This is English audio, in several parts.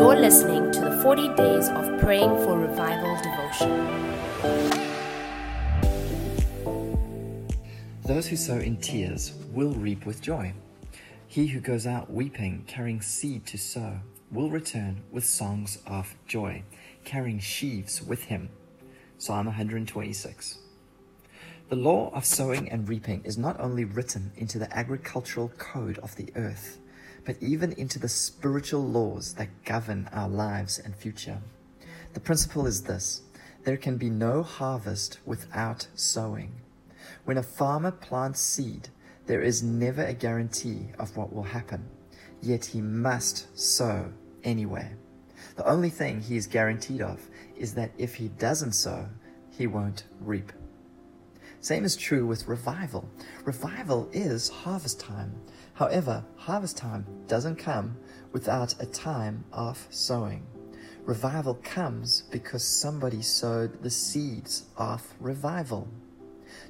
You're listening to the 40 Days of Praying for Revival devotion. Those who sow in tears will reap with joy. He who goes out weeping, carrying seed to sow, will return with songs of joy, carrying sheaves with him. Psalm 126. The law of sowing and reaping is not only written into the agricultural code of the earth, but even into the spiritual laws that govern our lives and future. The principle is this there can be no harvest without sowing. When a farmer plants seed, there is never a guarantee of what will happen, yet he must sow anyway. The only thing he is guaranteed of is that if he doesn't sow, he won't reap. Same is true with revival. Revival is harvest time. However, harvest time doesn't come without a time of sowing. Revival comes because somebody sowed the seeds of revival.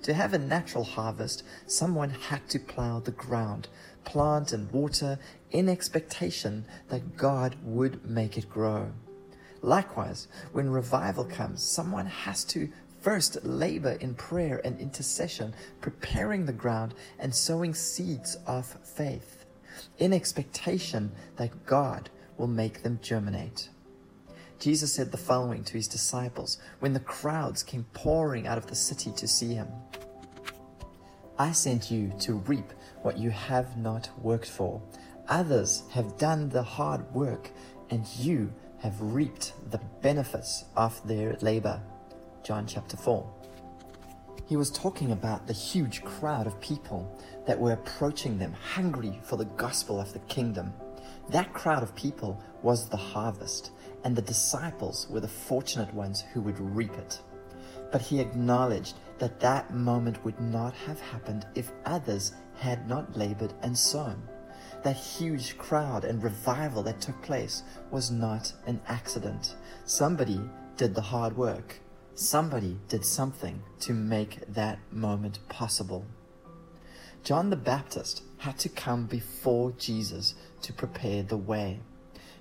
To have a natural harvest, someone had to plow the ground, plant and water in expectation that God would make it grow. Likewise, when revival comes, someone has to First, labor in prayer and intercession, preparing the ground and sowing seeds of faith, in expectation that God will make them germinate. Jesus said the following to his disciples when the crowds came pouring out of the city to see him I sent you to reap what you have not worked for. Others have done the hard work, and you have reaped the benefits of their labor. John chapter 4. He was talking about the huge crowd of people that were approaching them, hungry for the gospel of the kingdom. That crowd of people was the harvest, and the disciples were the fortunate ones who would reap it. But he acknowledged that that moment would not have happened if others had not labored and sown. That huge crowd and revival that took place was not an accident. Somebody did the hard work. Somebody did something to make that moment possible. John the Baptist had to come before Jesus to prepare the way.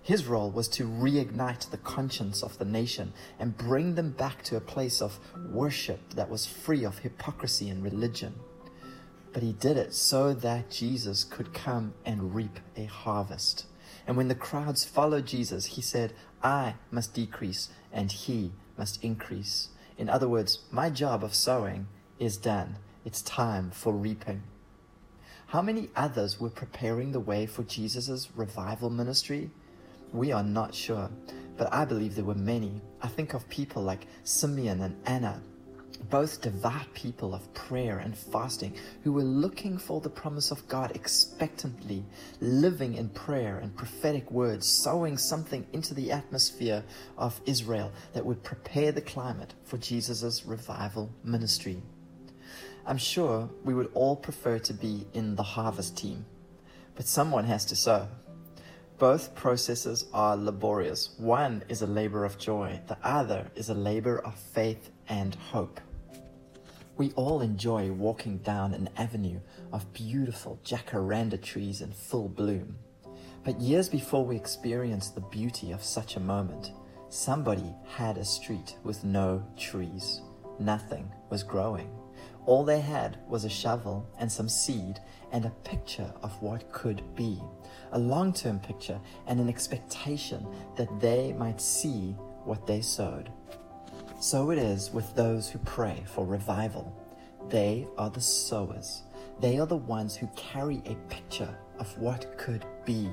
His role was to reignite the conscience of the nation and bring them back to a place of worship that was free of hypocrisy and religion. But he did it so that Jesus could come and reap a harvest. And when the crowds followed Jesus, he said, I must decrease and he must increase. In other words, my job of sowing is done. It's time for reaping. How many others were preparing the way for Jesus' revival ministry? We are not sure, but I believe there were many. I think of people like Simeon and Anna, both devout people of prayer and fasting who were looking for the promise of God expectantly, living in prayer and prophetic words, sowing something into the atmosphere of Israel that would prepare the climate for Jesus' revival ministry. I'm sure we would all prefer to be in the harvest team, but someone has to sow. Both processes are laborious. One is a labor of joy, the other is a labor of faith and hope. We all enjoy walking down an avenue of beautiful jacaranda trees in full bloom. But years before we experience the beauty of such a moment, somebody had a street with no trees. Nothing was growing. All they had was a shovel and some seed and a picture of what could be, a long term picture and an expectation that they might see what they sowed. So it is with those who pray for revival. They are the sowers. They are the ones who carry a picture of what could be,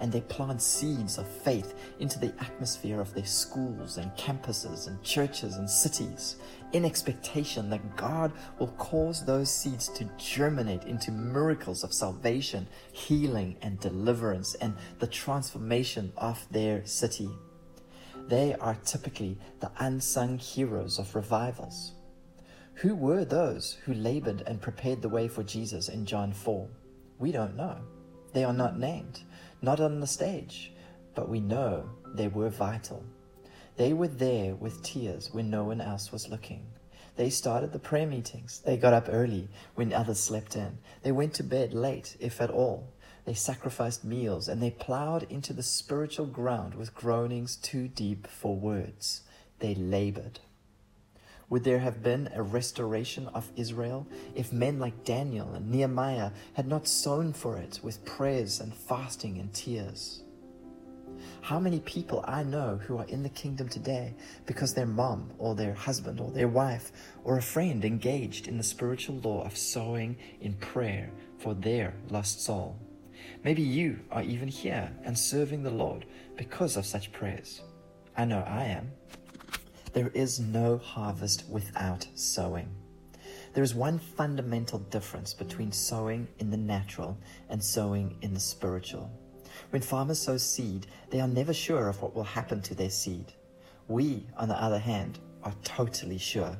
and they plant seeds of faith into the atmosphere of their schools and campuses and churches and cities, in expectation that God will cause those seeds to germinate into miracles of salvation, healing, and deliverance, and the transformation of their city. They are typically the unsung heroes of revivals. Who were those who labored and prepared the way for Jesus in John 4? We don't know. They are not named, not on the stage, but we know they were vital. They were there with tears when no one else was looking. They started the prayer meetings. They got up early when others slept in. They went to bed late, if at all. They sacrificed meals and they plowed into the spiritual ground with groanings too deep for words. They labored. Would there have been a restoration of Israel if men like Daniel and Nehemiah had not sown for it with prayers and fasting and tears? How many people I know who are in the kingdom today because their mom or their husband or their wife or a friend engaged in the spiritual law of sowing in prayer for their lost soul? Maybe you are even here and serving the Lord because of such prayers. I know I am. There is no harvest without sowing. There is one fundamental difference between sowing in the natural and sowing in the spiritual. When farmers sow seed, they are never sure of what will happen to their seed. We, on the other hand, are totally sure.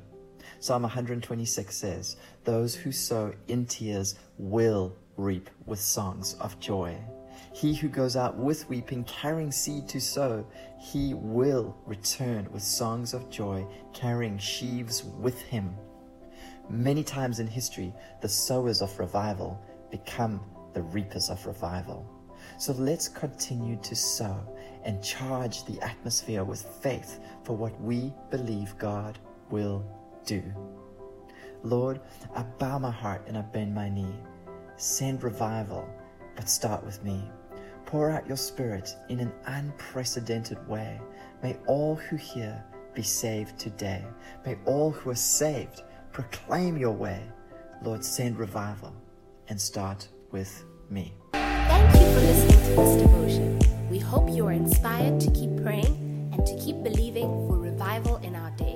Psalm 126 says, Those who sow in tears will reap with songs of joy. He who goes out with weeping, carrying seed to sow, he will return with songs of joy, carrying sheaves with him. Many times in history, the sowers of revival become the reapers of revival. So let's continue to sow and charge the atmosphere with faith for what we believe God will do. Lord, I bow my heart and I bend my knee. Send revival, but start with me. Pour out your Spirit in an unprecedented way. May all who hear be saved today. May all who are saved proclaim your way. Lord, send revival and start with me. Thank you for listening to this devotion. We hope you are inspired to keep praying and to keep believing for revival in our day.